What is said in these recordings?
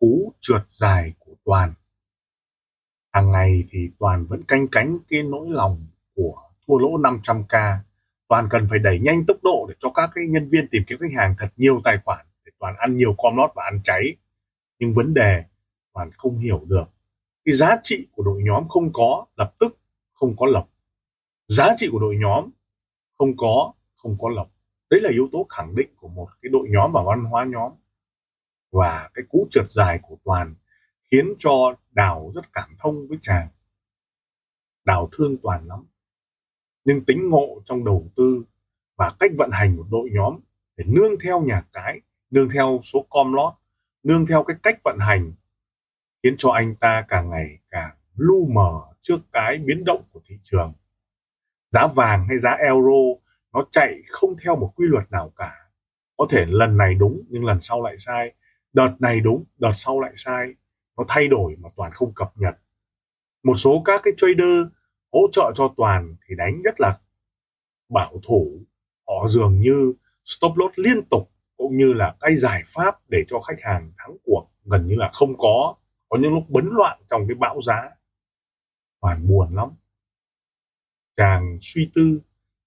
cú trượt dài của Toàn. Hàng ngày thì Toàn vẫn canh cánh cái nỗi lòng của thua lỗ 500k. Toàn cần phải đẩy nhanh tốc độ để cho các cái nhân viên tìm kiếm khách hàng thật nhiều tài khoản để Toàn ăn nhiều com lót và ăn cháy. Nhưng vấn đề, Toàn không hiểu được, cái giá trị của đội nhóm không có, lập tức không có lộc. Giá trị của đội nhóm không có không có lộc. Đấy là yếu tố khẳng định của một cái đội nhóm và văn hóa nhóm và cái cú trượt dài của Toàn khiến cho Đào rất cảm thông với chàng. Đào thương Toàn lắm. Nhưng tính ngộ trong đầu tư và cách vận hành một đội nhóm để nương theo nhà cái, nương theo số com lót, nương theo cái cách vận hành khiến cho anh ta càng ngày càng lu mờ trước cái biến động của thị trường. Giá vàng hay giá euro nó chạy không theo một quy luật nào cả. Có thể lần này đúng nhưng lần sau lại sai đợt này đúng, đợt sau lại sai. Nó thay đổi mà toàn không cập nhật. Một số các cái trader hỗ trợ cho toàn thì đánh rất là bảo thủ. Họ dường như stop loss liên tục cũng như là cái giải pháp để cho khách hàng thắng cuộc gần như là không có. Có những lúc bấn loạn trong cái bão giá. Toàn buồn lắm. Càng suy tư,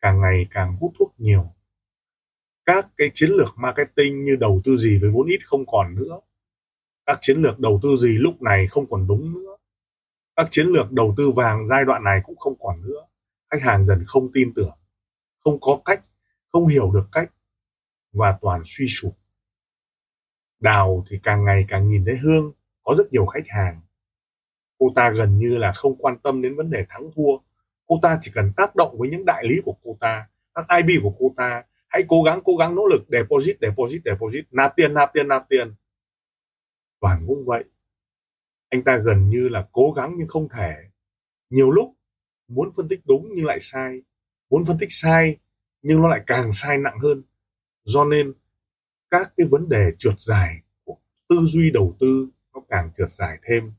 càng ngày càng hút thuốc nhiều các cái chiến lược marketing như đầu tư gì với vốn ít không còn nữa. Các chiến lược đầu tư gì lúc này không còn đúng nữa. Các chiến lược đầu tư vàng giai đoạn này cũng không còn nữa. Khách hàng dần không tin tưởng, không có cách, không hiểu được cách và toàn suy sụp. Đào thì càng ngày càng nhìn thấy hương có rất nhiều khách hàng. Cô ta gần như là không quan tâm đến vấn đề thắng thua. Cô ta chỉ cần tác động với những đại lý của cô ta, các ib của cô ta hãy cố gắng cố gắng nỗ lực, deposit deposit deposit. Nạp tiền nạp tiền nạp tiền. Toàn cũng vậy, anh ta gần như là cố gắng nhưng không thể. Nhiều lúc muốn phân tích đúng nhưng lại sai. Muốn phân tích sai nhưng nó lại càng sai nặng hơn. Do nên các cái vấn đề trượt dài của tư duy đầu tư nó càng trượt dài thêm.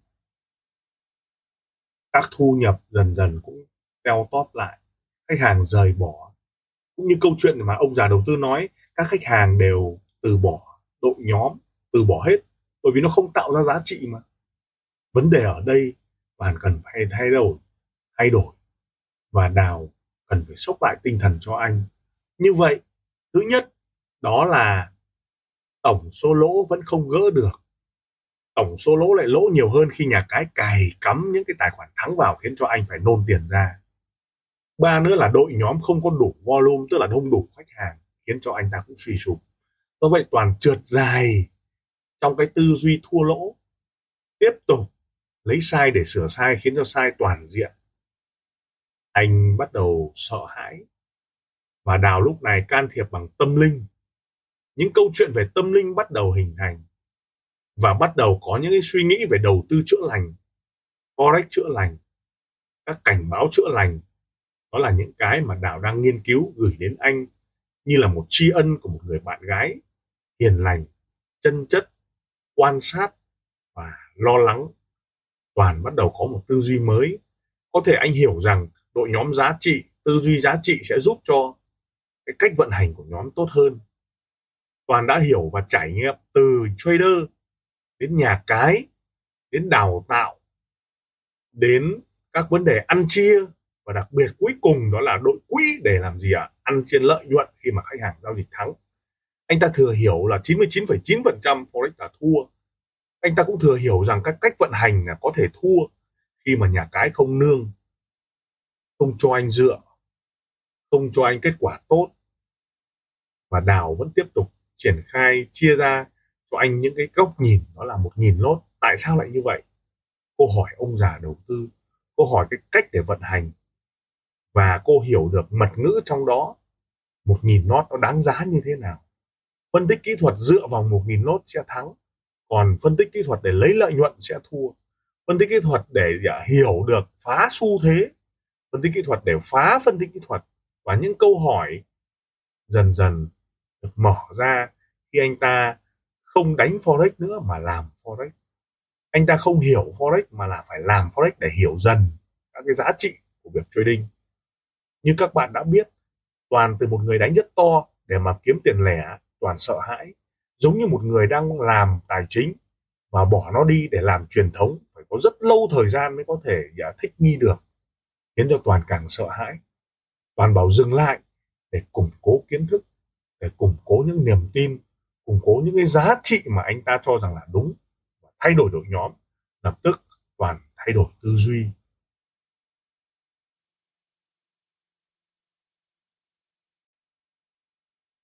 Các thu nhập dần dần cũng teo tóp lại. Khách hàng rời bỏ cũng như câu chuyện mà ông già đầu tư nói, các khách hàng đều từ bỏ đội nhóm, từ bỏ hết, bởi vì nó không tạo ra giá trị mà. Vấn đề ở đây, bạn cần phải thay đổi thay đổi và đào cần phải sốc lại tinh thần cho anh. Như vậy, thứ nhất, đó là tổng số lỗ vẫn không gỡ được. Tổng số lỗ lại lỗ nhiều hơn khi nhà cái cài cắm những cái tài khoản thắng vào khiến cho anh phải nôn tiền ra ba nữa là đội nhóm không có đủ volume, tức là không đủ khách hàng, khiến cho anh ta cũng suy sụp. Do vậy toàn trượt dài trong cái tư duy thua lỗ, tiếp tục lấy sai để sửa sai khiến cho sai toàn diện. Anh bắt đầu sợ hãi và đào lúc này can thiệp bằng tâm linh. Những câu chuyện về tâm linh bắt đầu hình thành và bắt đầu có những cái suy nghĩ về đầu tư chữa lành, forex chữa lành, các cảnh báo chữa lành đó là những cái mà đào đang nghiên cứu, gửi đến anh như là một tri ân của một người bạn gái hiền lành, chân chất, quan sát và lo lắng. Toàn bắt đầu có một tư duy mới. Có thể anh hiểu rằng đội nhóm giá trị, tư duy giá trị sẽ giúp cho cái cách vận hành của nhóm tốt hơn. Toàn đã hiểu và trải nghiệm từ trader đến nhà cái, đến đào tạo, đến các vấn đề ăn chia và đặc biệt cuối cùng đó là đội quỹ để làm gì ạ? À? ăn trên lợi nhuận khi mà khách hàng giao dịch thắng. Anh ta thừa hiểu là 99,9% forex là thua. Anh ta cũng thừa hiểu rằng các cách vận hành là có thể thua khi mà nhà cái không nương không cho anh dựa không cho anh kết quả tốt. Và đào vẫn tiếp tục triển khai chia ra cho anh những cái góc nhìn đó là một nghìn lốt tại sao lại như vậy? Cô hỏi ông già đầu tư cô hỏi cái cách để vận hành và cô hiểu được mật ngữ trong đó một nghìn nốt nó đáng giá như thế nào. Phân tích kỹ thuật dựa vào một nghìn nốt sẽ thắng, còn phân tích kỹ thuật để lấy lợi nhuận sẽ thua. Phân tích kỹ thuật để à, hiểu được phá xu thế. Phân tích kỹ thuật để phá phân tích kỹ thuật. Và những câu hỏi dần dần được mở ra khi anh ta không đánh forex nữa mà làm forex. Anh ta không hiểu forex mà là phải làm forex để hiểu dần các cái giá trị của việc trading như các bạn đã biết toàn từ một người đánh rất to để mà kiếm tiền lẻ toàn sợ hãi. Giống như một người đang làm tài chính và bỏ nó đi để làm truyền thống phải có rất lâu thời gian mới có thể dạ, thích nghi được khiến cho toàn càng sợ hãi. Toàn bảo dừng lại để củng cố kiến thức để củng cố những niềm tin củng cố những cái giá trị mà anh ta cho rằng là đúng và thay đổi đội nhóm. Lập tức toàn thay đổi tư duy.